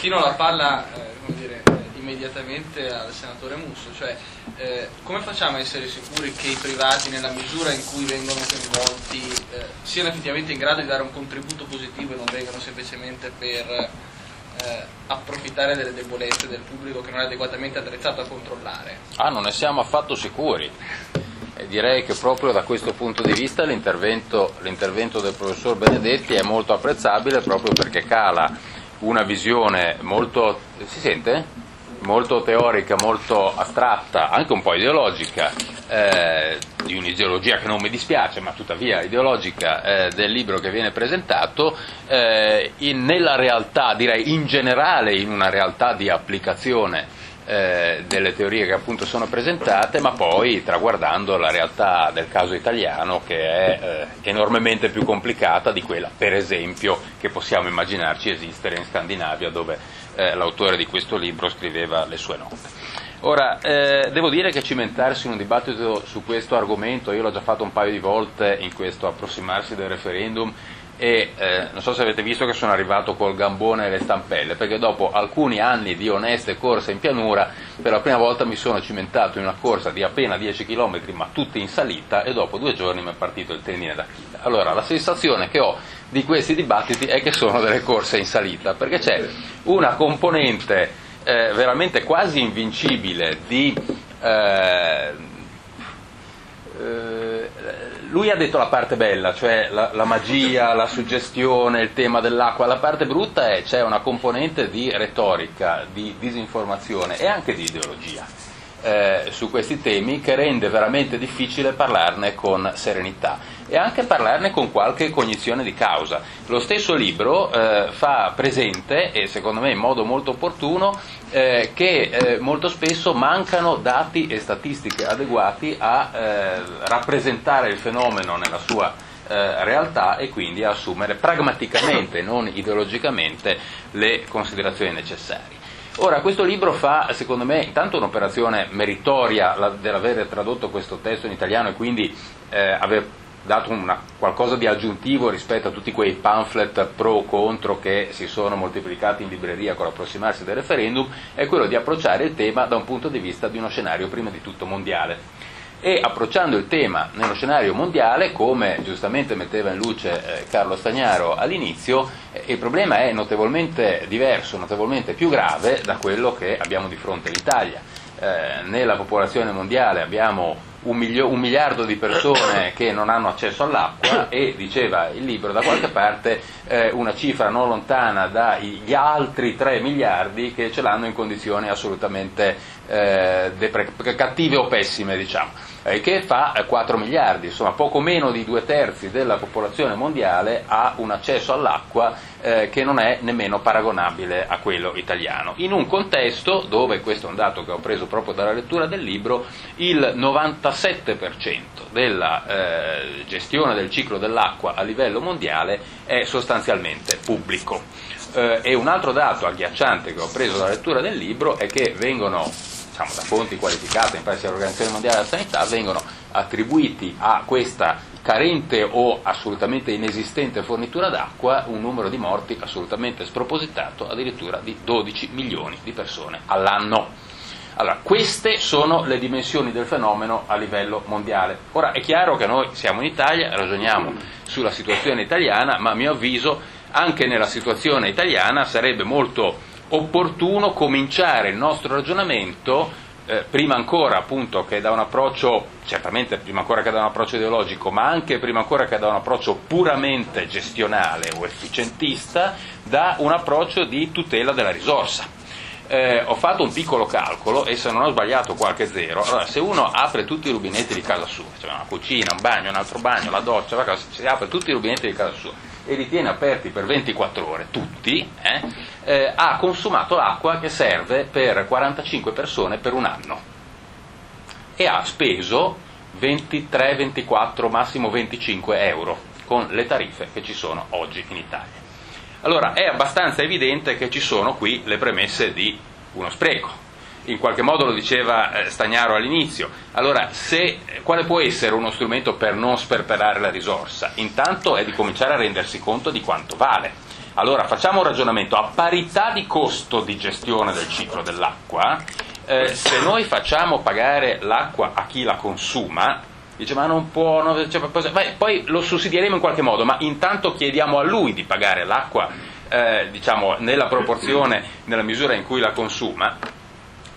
destino la palla eh, dire, immediatamente al senatore Musso, cioè eh, come facciamo a essere sicuri che i privati nella misura in cui vengono coinvolti eh, siano effettivamente in grado di dare un contributo positivo e non vengano semplicemente per eh, approfittare delle debolezze del pubblico che non è adeguatamente attrezzato a controllare? Ah, non ne siamo affatto sicuri. Direi che proprio da questo punto di vista l'intervento, l'intervento del professor Benedetti è molto apprezzabile proprio perché cala una visione molto... molto teorica, molto astratta, anche un po' ideologica, eh, di un'ideologia che non mi dispiace, ma tuttavia ideologica, eh, del libro che viene presentato, eh, in, nella realtà, direi in generale, in una realtà di applicazione eh, delle teorie che appunto sono presentate, ma poi traguardando la realtà del caso italiano che è eh, enormemente più complicata di quella, per esempio, che possiamo immaginarci esistere in Scandinavia, dove eh, l'autore di questo libro scriveva le sue note. Ora, eh, devo dire che cimentarsi in un dibattito su questo argomento, io l'ho già fatto un paio di volte in questo approssimarsi del referendum, e eh, non so se avete visto che sono arrivato col gambone e le stampelle, perché dopo alcuni anni di oneste corse in pianura, per la prima volta mi sono cimentato in una corsa di appena 10 km, ma tutti in salita, e dopo due giorni mi è partito il tendine d'Achille. Allora, la sensazione che ho di questi dibattiti è che sono delle corse in salita, perché c'è una componente eh, veramente quasi invincibile di... Eh, eh, lui ha detto la parte bella, cioè la, la, magia, la suggestione, il tema dell'acqua, la parte brutta è c'è una componente di retorica, di disinformazione e anche di ideologia eh, su questi temi che rende veramente difficile parlarne con serenità e anche parlarne con qualche cognizione di causa. Lo stesso libro eh, fa presente, e secondo me in modo molto opportuno, eh, che eh, molto spesso mancano dati e statistiche adeguati a eh, rappresentare il fenomeno nella sua eh, realtà e quindi a assumere pragmaticamente, non ideologicamente, le considerazioni necessarie. Ora, questo libro fa, secondo me, intanto un'operazione meritoria dell'aver tradotto questo testo in italiano e quindi eh, aver dato una, qualcosa di aggiuntivo rispetto a tutti quei pamphlet pro o contro che si sono moltiplicati in libreria con l'approssimarsi del referendum, è quello di approcciare il tema da un punto di vista di uno scenario prima di tutto mondiale e approcciando il tema nello scenario mondiale, come giustamente metteva in luce eh, Carlo Stagnaro all'inizio, eh, il problema è notevolmente diverso, notevolmente più grave da quello che abbiamo di fronte in Italia. Eh, nella popolazione mondiale abbiamo un, milio- un, miliardo di persone che non hanno accesso all'acqua e, diceva il libro da qualche parte, eh, una cifra non lontana dagli altri 3 miliardi che ce l'hanno in condizioni assolutamente eh, depre- cattive o pessime, diciamo eh, che fa 4 eh, miliardi, insomma poco meno di due terzi della popolazione mondiale ha un accesso all'acqua eh, che non è nemmeno paragonabile a quello italiano. In un contesto dove, questo è un dato che ho preso proprio dalla lettura del libro, il 97% della eh, gestione del ciclo dell'acqua a livello mondiale è sostanzialmente pubblico. Eh, e un altro dato agghiacciante che ho preso dalla lettura del libro è che vengono diciamo, da fonti qualificate, in paesi dell'Organizzazione Mondiale della Sanità, vengono attribuiti a questa carente o assolutamente inesistente fornitura d'acqua un numero di morti assolutamente spropositato, addirittura di 12 milioni di persone all'anno. Allora, queste sono le dimensioni del fenomeno a livello mondiale. Ora è chiaro che noi siamo in Italia, ragioniamo sulla situazione italiana, ma a mio avviso anche nella situazione italiana sarebbe molto opportuno cominciare il nostro ragionamento eh, prima ancora appunto che da un approccio, certamente prima ancora che da un approccio ideologico, ma anche prima ancora che da un approccio puramente gestionale o efficientista, da un approccio di tutela della risorsa. Eh, ho fatto un piccolo calcolo e se non ho sbagliato qualche zero, allora se uno apre tutti i rubinetti di casa sua, cioè una cucina, un bagno, un altro bagno, la doccia, la casa, si apre tutti i rubinetti di casa sua e li tiene aperti per 24 ore, tutti, eh, eh, ha consumato l'acqua che serve per 45 persone per un anno e ha speso 23, 24, massimo 25 euro con le tariffe che ci sono oggi in Italia. Allora è abbastanza evidente che ci sono qui le premesse di uno spreco in qualche modo lo diceva eh, Stagnaro all'inizio. Allora, se, quale può essere uno strumento per non sperperare la risorsa? Intanto è di cominciare a rendersi conto di quanto vale. Allora facciamo un ragionamento a parità di costo di gestione del ciclo dell'acqua, eh, se noi facciamo pagare l'acqua a chi la consuma, dice ma non può, non, cioè, poi lo sussidieremo in qualche modo, ma intanto chiediamo a lui di pagare l'acqua eh, diciamo, nella proporzione, nella misura in cui la consuma,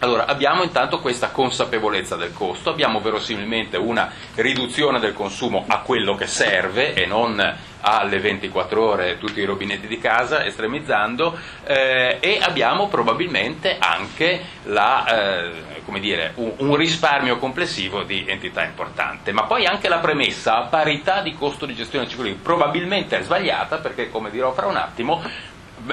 allora, abbiamo intanto questa consapevolezza del costo, abbiamo verosimilmente una riduzione del consumo a quello che serve e non alle 24 ore tutti i rubinetti di casa, estremizzando, eh, e abbiamo probabilmente anche la, eh, dire, un, un, risparmio complessivo di entità importante. Ma poi anche la premessa a parità di costo di gestione del ciclo probabilmente è sbagliata perché, come dirò fra un attimo,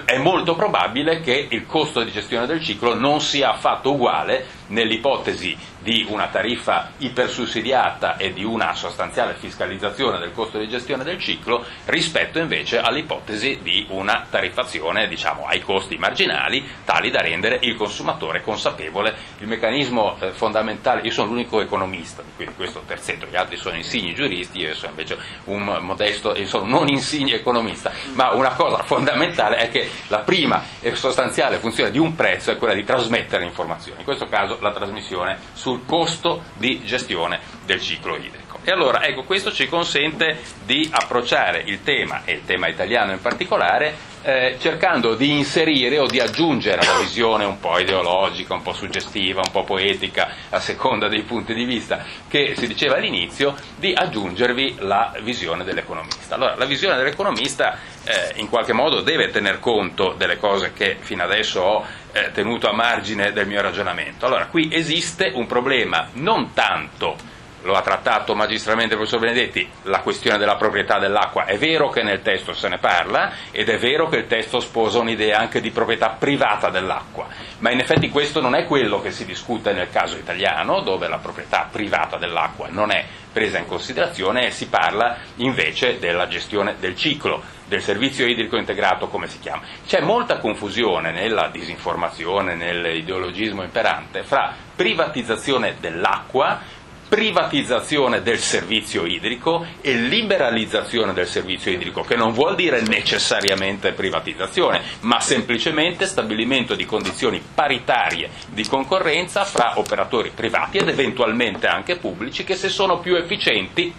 è molto probabile che il costo di gestione del ciclo non sia affatto uguale nell'ipotesi di una tariffa ipersussidiata e di una sostanziale fiscalizzazione del costo di gestione del ciclo rispetto invece all'ipotesi di una tariffazione diciamo, ai costi marginali tali da rendere il consumatore consapevole. Il meccanismo eh, fondamentale, io sono l'unico economista, quindi questo terzetto, gli altri sono insigni giuristi, io sono invece un modesto, sono non insigne economista, ma una cosa fondamentale è che la prima e sostanziale funzione di un prezzo è quella di trasmettere informazioni, in questo caso la trasmissione sul costo di gestione del ciclo idrico. E allora ecco, questo ci consente di approcciare il tema, e il tema italiano in particolare, eh, cercando di inserire o di aggiungere alla visione un po' ideologica, un po' suggestiva, un po' poetica, a seconda dei punti di vista che si diceva all'inizio, di aggiungervi la visione dell'economista. Allora, la visione dell'economista eh, in qualche modo deve tener conto delle cose che fino adesso ho eh, tenuto a margine del mio ragionamento. Allora, qui esiste un problema non tanto lo ha trattato magistralmente il professor Benedetti, la questione della proprietà dell'acqua. È vero che nel testo se ne parla ed è vero che il testo sposa un'idea anche di proprietà privata dell'acqua, ma in effetti questo non è quello che si discute nel caso italiano, dove la proprietà privata dell'acqua non è presa in considerazione e si parla invece della gestione del ciclo, del servizio idrico integrato come si chiama. C'è molta confusione nella disinformazione, nell'ideologismo imperante fra privatizzazione dell'acqua privatizzazione del servizio idrico e liberalizzazione del servizio idrico, che non vuol dire necessariamente privatizzazione, ma semplicemente stabilimento di condizioni paritarie di concorrenza fra operatori privati ed eventualmente anche pubblici che se sono più efficienti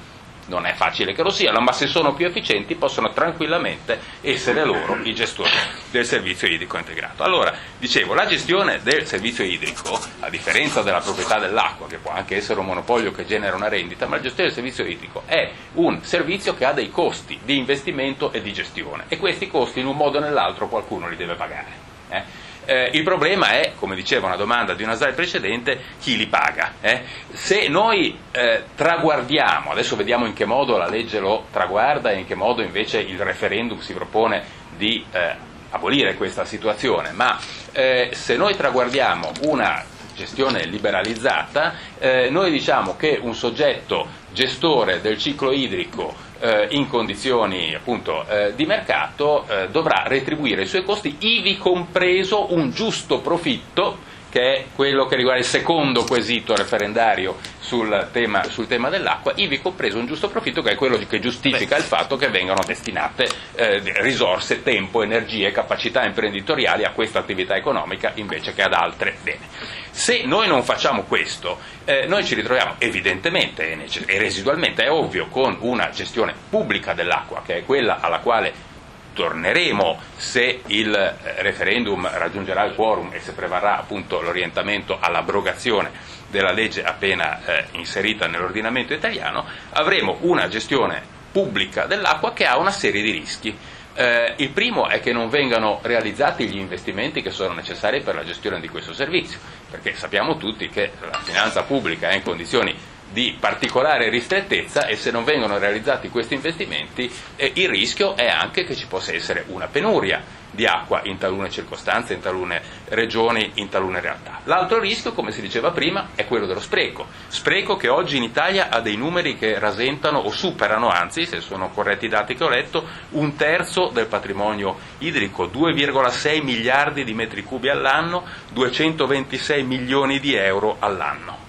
non è facile che lo siano, ma se sono più efficienti possono tranquillamente essere loro i gestori del servizio idrico integrato. Allora, dicevo, la gestione del servizio idrico, a differenza della proprietà dell'acqua, che può anche essere un monopolio che genera una rendita, ma la gestione del servizio idrico è un servizio che ha dei costi di investimento e di gestione e questi costi in un modo o nell'altro qualcuno li deve pagare. Eh? Eh, il problema è, come diceva una domanda di una slide precedente, chi li paga. Eh? Se noi eh, traguardiamo, adesso vediamo in che modo la legge lo traguarda e in che modo invece il referendum si propone di eh, abolire questa situazione, ma eh, se noi traguardiamo una gestione liberalizzata, eh, noi diciamo che un soggetto gestore del ciclo idrico eh, in condizioni appunto, eh, di mercato eh, dovrà retribuire i suoi costi, ivi compreso un giusto profitto che è quello che riguarda il secondo quesito referendario sul tema, sul tema dell'acqua, ivi compreso un giusto profitto che è quello che giustifica Beh. il fatto che vengano destinate eh, risorse, tempo, energie, capacità imprenditoriali a questa attività economica invece che ad altre. Bene. Se noi non facciamo questo, eh, noi ci ritroviamo evidentemente e residualmente, è ovvio, con una gestione pubblica dell'acqua, che è quella alla quale torneremo se il eh, referendum raggiungerà il quorum e se prevarrà appunto l'orientamento all'abrogazione della legge appena eh, inserita nell'ordinamento italiano, avremo una gestione pubblica dell'acqua che ha una serie di rischi. Eh, il primo è che non vengano realizzati gli investimenti che sono necessari per la gestione di questo servizio, perché sappiamo tutti che la finanza pubblica è in condizioni di particolare ristrettezza e se non vengono realizzati questi investimenti eh, il rischio è anche che ci possa essere una penuria di acqua in talune circostanze, in talune regioni, in talune realtà. L'altro rischio, come si diceva prima, è quello dello spreco. Spreco che oggi in Italia ha dei numeri che rasentano o superano, anzi, se sono corretti i dati che ho letto, un terzo del patrimonio idrico, 2,6 miliardi di metri cubi all'anno, 226 milioni di euro all'anno.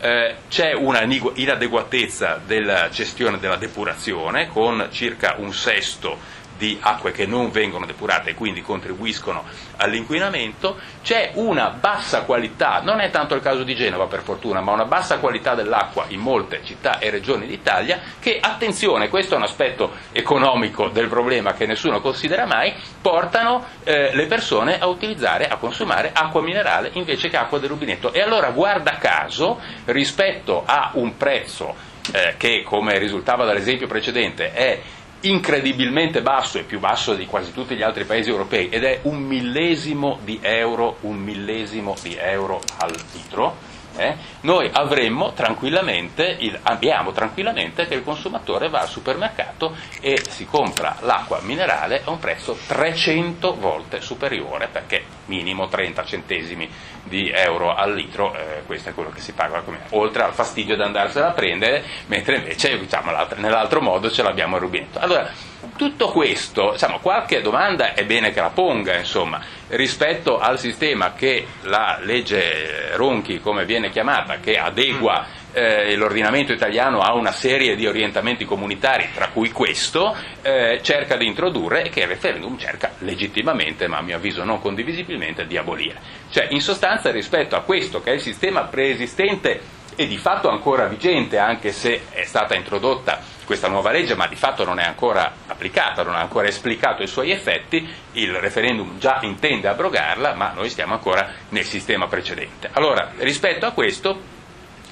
Eh, c'è una inadeguatezza della gestione della depurazione con circa un sesto di acque che non vengono depurate e quindi contribuiscono all'inquinamento, c'è una bassa qualità, non è tanto il caso di Genova per fortuna, ma una bassa qualità dell'acqua in molte città e regioni d'Italia che, attenzione, questo è un aspetto economico del problema che nessuno considera mai, portano eh, le persone a utilizzare, a consumare acqua minerale invece che acqua del rubinetto. E allora, guarda caso, rispetto a un prezzo eh, che, come risultava dall'esempio precedente, è incredibilmente basso e più basso di quasi tutti gli altri paesi europei ed è un millesimo di euro, un millesimo di euro al litro, eh, noi avremmo tranquillamente, il, abbiamo tranquillamente che il consumatore va al supermercato e si compra l'acqua minerale a un prezzo 300 volte superiore, perché minimo 30 centesimi di euro al litro, eh, questo è quello che si paga, oltre al fastidio di andarsela a prendere, mentre invece diciamo, nell'altro modo ce l'abbiamo al rubinetto. Allora, tutto questo, diciamo, qualche domanda è bene che la ponga, insomma, rispetto al sistema che la legge Ronchi, come viene chiamata, che adegua eh, l'ordinamento italiano a una serie di orientamenti comunitari, tra cui questo, eh, cerca di introdurre e che il referendum cerca legittimamente, ma a mio avviso non condivisibilmente, di abolire. Cioè, in sostanza, rispetto a questo che è il sistema preesistente e di fatto ancora vigente, anche se è stata introdotta questa nuova legge, ma di fatto non è ancora applicata, non ha ancora esplicato i suoi effetti, il referendum già intende abrogarla, ma noi stiamo ancora nel sistema precedente. Allora, rispetto a questo,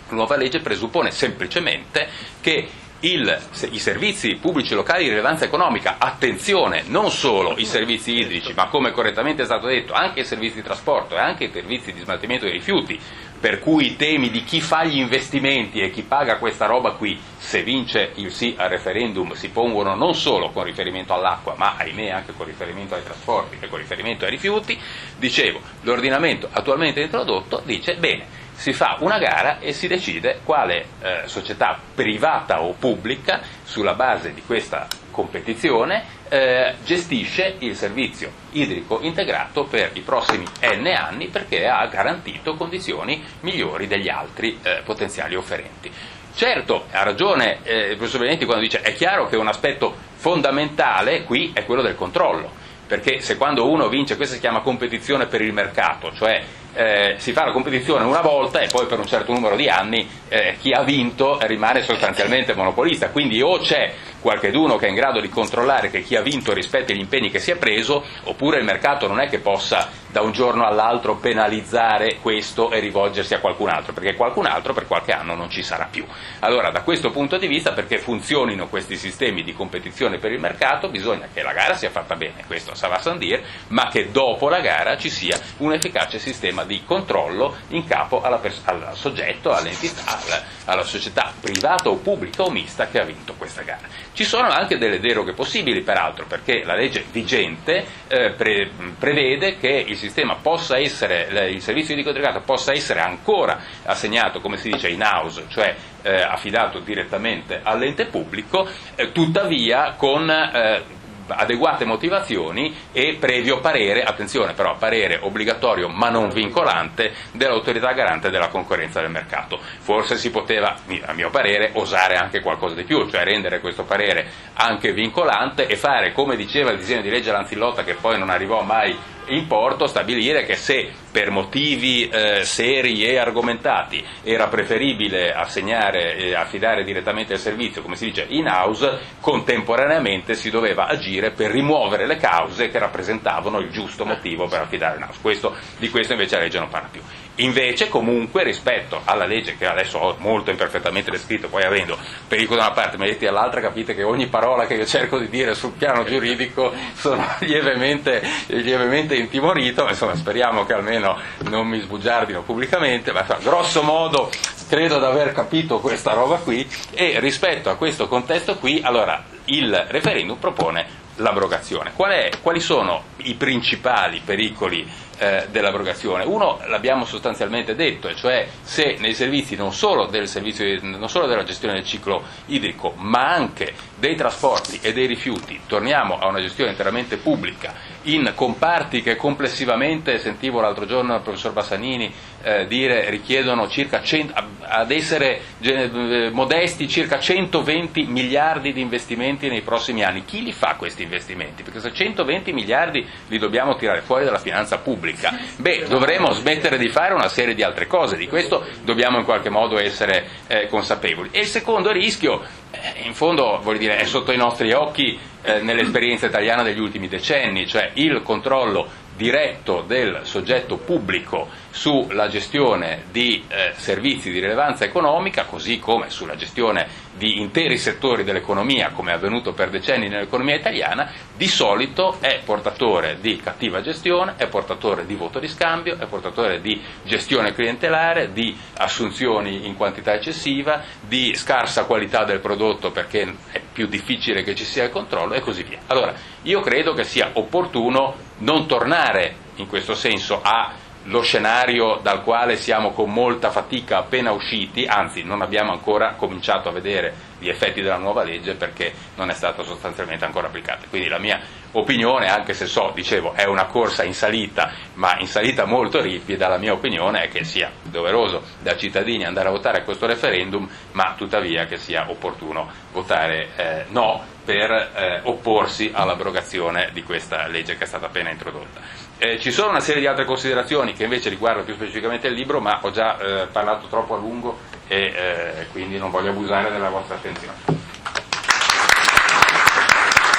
la nuova legge presuppone semplicemente che il, i servizi pubblici locali di rilevanza economica, attenzione, non solo i servizi idrici, ma come correttamente è stato detto, anche i servizi di trasporto e anche i servizi di smaltimento dei rifiuti, per cui i temi di chi fa gli investimenti e chi paga questa roba qui, se vince il sì al referendum, si pongono non solo con riferimento all'acqua, ma ahimè anche con riferimento ai trasporti e con riferimento ai rifiuti, dicevo, l'ordinamento attualmente introdotto dice bene, si fa una gara e si decide quale eh, società privata o pubblica, sulla base di questa competizione, eh, gestisce il servizio idrico integrato per i prossimi n anni perché ha garantito condizioni migliori degli altri eh, potenziali offerenti. Certo, ha ragione eh, il professor Benetti quando dice è chiaro che un aspetto fondamentale qui è quello del controllo, perché se quando uno vince, questa si chiama competizione per il mercato, cioè eh, si fa la competizione una volta e poi per un certo numero di anni eh, chi ha vinto rimane sostanzialmente monopolista, quindi o c'è qualcheduno che è in grado di controllare che chi ha vinto rispetti gli impegni che si è preso, oppure il mercato non è che possa da un giorno all'altro penalizzare questo e rivolgersi a qualcun altro, perché qualcun altro per qualche anno non ci sarà più. Allora, da questo punto di vista, perché funzionino questi sistemi di competizione per il mercato, bisogna che la gara sia fatta bene, questo Sava Sandir, ma che dopo la gara ci sia un efficace sistema di controllo in capo pers- al soggetto, all'entità, alla, alla società privata o pubblica o mista che ha vinto questa gara. Ci sono anche delle deroghe possibili, peraltro, perché la legge vigente eh, pre- prevede che il sistema possa essere, il servizio idrico integrato possa essere ancora assegnato, come si dice, in house, cioè eh, affidato direttamente all'ente pubblico, eh, tuttavia con eh, adeguate motivazioni e previo parere, attenzione però, parere obbligatorio ma non vincolante dell'autorità garante della concorrenza del mercato. Forse si poteva, a mio parere, osare anche qualcosa di più, cioè rendere questo parere anche vincolante e fare, come diceva il disegno di legge Lanzillotta, che poi non arrivò mai in porto, stabilire che se per motivi eh, seri e argomentati era preferibile assegnare e affidare direttamente il servizio, come si dice in house, contemporaneamente si doveva agire per rimuovere le cause che rappresentavano il giusto motivo per affidare in house. Questo, di questo invece la legge non parla più. Invece, comunque, rispetto alla legge che adesso ho molto imperfettamente descritto, poi avendo pericolo da una parte, ma detti dall'altra, capite che ogni parola che io cerco di dire sul piano giuridico sono lievemente, lievemente intimorito, insomma speriamo che almeno non mi sbugiardino pubblicamente, ma insomma, grosso modo credo di aver capito questa roba qui e rispetto a questo contesto qui, allora il referendum propone l'abrogazione. È, quali sono i principali pericoli eh, dell'abrogazione? Uno l'abbiamo sostanzialmente detto, cioè se nei servizi non solo, servizio, non solo della gestione del ciclo idrico, ma anche dei trasporti e dei rifiuti, torniamo a una gestione interamente pubblica in comparti che complessivamente, sentivo l'altro giorno il professor Bassanini eh, dire richiedono circa 100, ad essere eh, modesti circa 120 miliardi di investimenti nei prossimi anni. Chi li fa questi investimenti? Perché se 120 miliardi li dobbiamo tirare fuori dalla finanza pubblica, beh, dovremo smettere di fare una serie di altre cose, di questo dobbiamo in qualche modo essere eh, consapevoli. E il secondo rischio, eh, in fondo dire, è sotto i nostri occhi eh, nell'esperienza italiana degli ultimi decenni, cioè il controllo diretto del soggetto pubblico sulla gestione di eh, servizi di rilevanza economica, così come sulla gestione di interi settori dell'economia, come è avvenuto per decenni nell'economia italiana, di solito è portatore di cattiva gestione, è portatore di voto di scambio, è portatore di gestione clientelare, di assunzioni in quantità eccessiva, di scarsa qualità del prodotto perché è più difficile che ci sia il controllo e così via. Allora, io credo che sia opportuno non tornare in questo senso a lo scenario dal quale siamo con molta fatica appena usciti, anzi non abbiamo ancora cominciato a vedere gli effetti della nuova legge perché non è stata sostanzialmente ancora applicata. Quindi la mia opinione, anche se so, dicevo, è una corsa in salita, ma in salita molto ripida, la mia opinione è che sia doveroso da cittadini andare a votare a questo referendum, ma tuttavia che sia opportuno votare eh, no per eh, opporsi all'abrogazione di questa legge che è stata appena introdotta. Eh, ci sono una serie di altre considerazioni che invece riguardano più specificamente il libro, ma ho già eh, parlato troppo a lungo e eh, quindi non voglio abusare della vostra attenzione.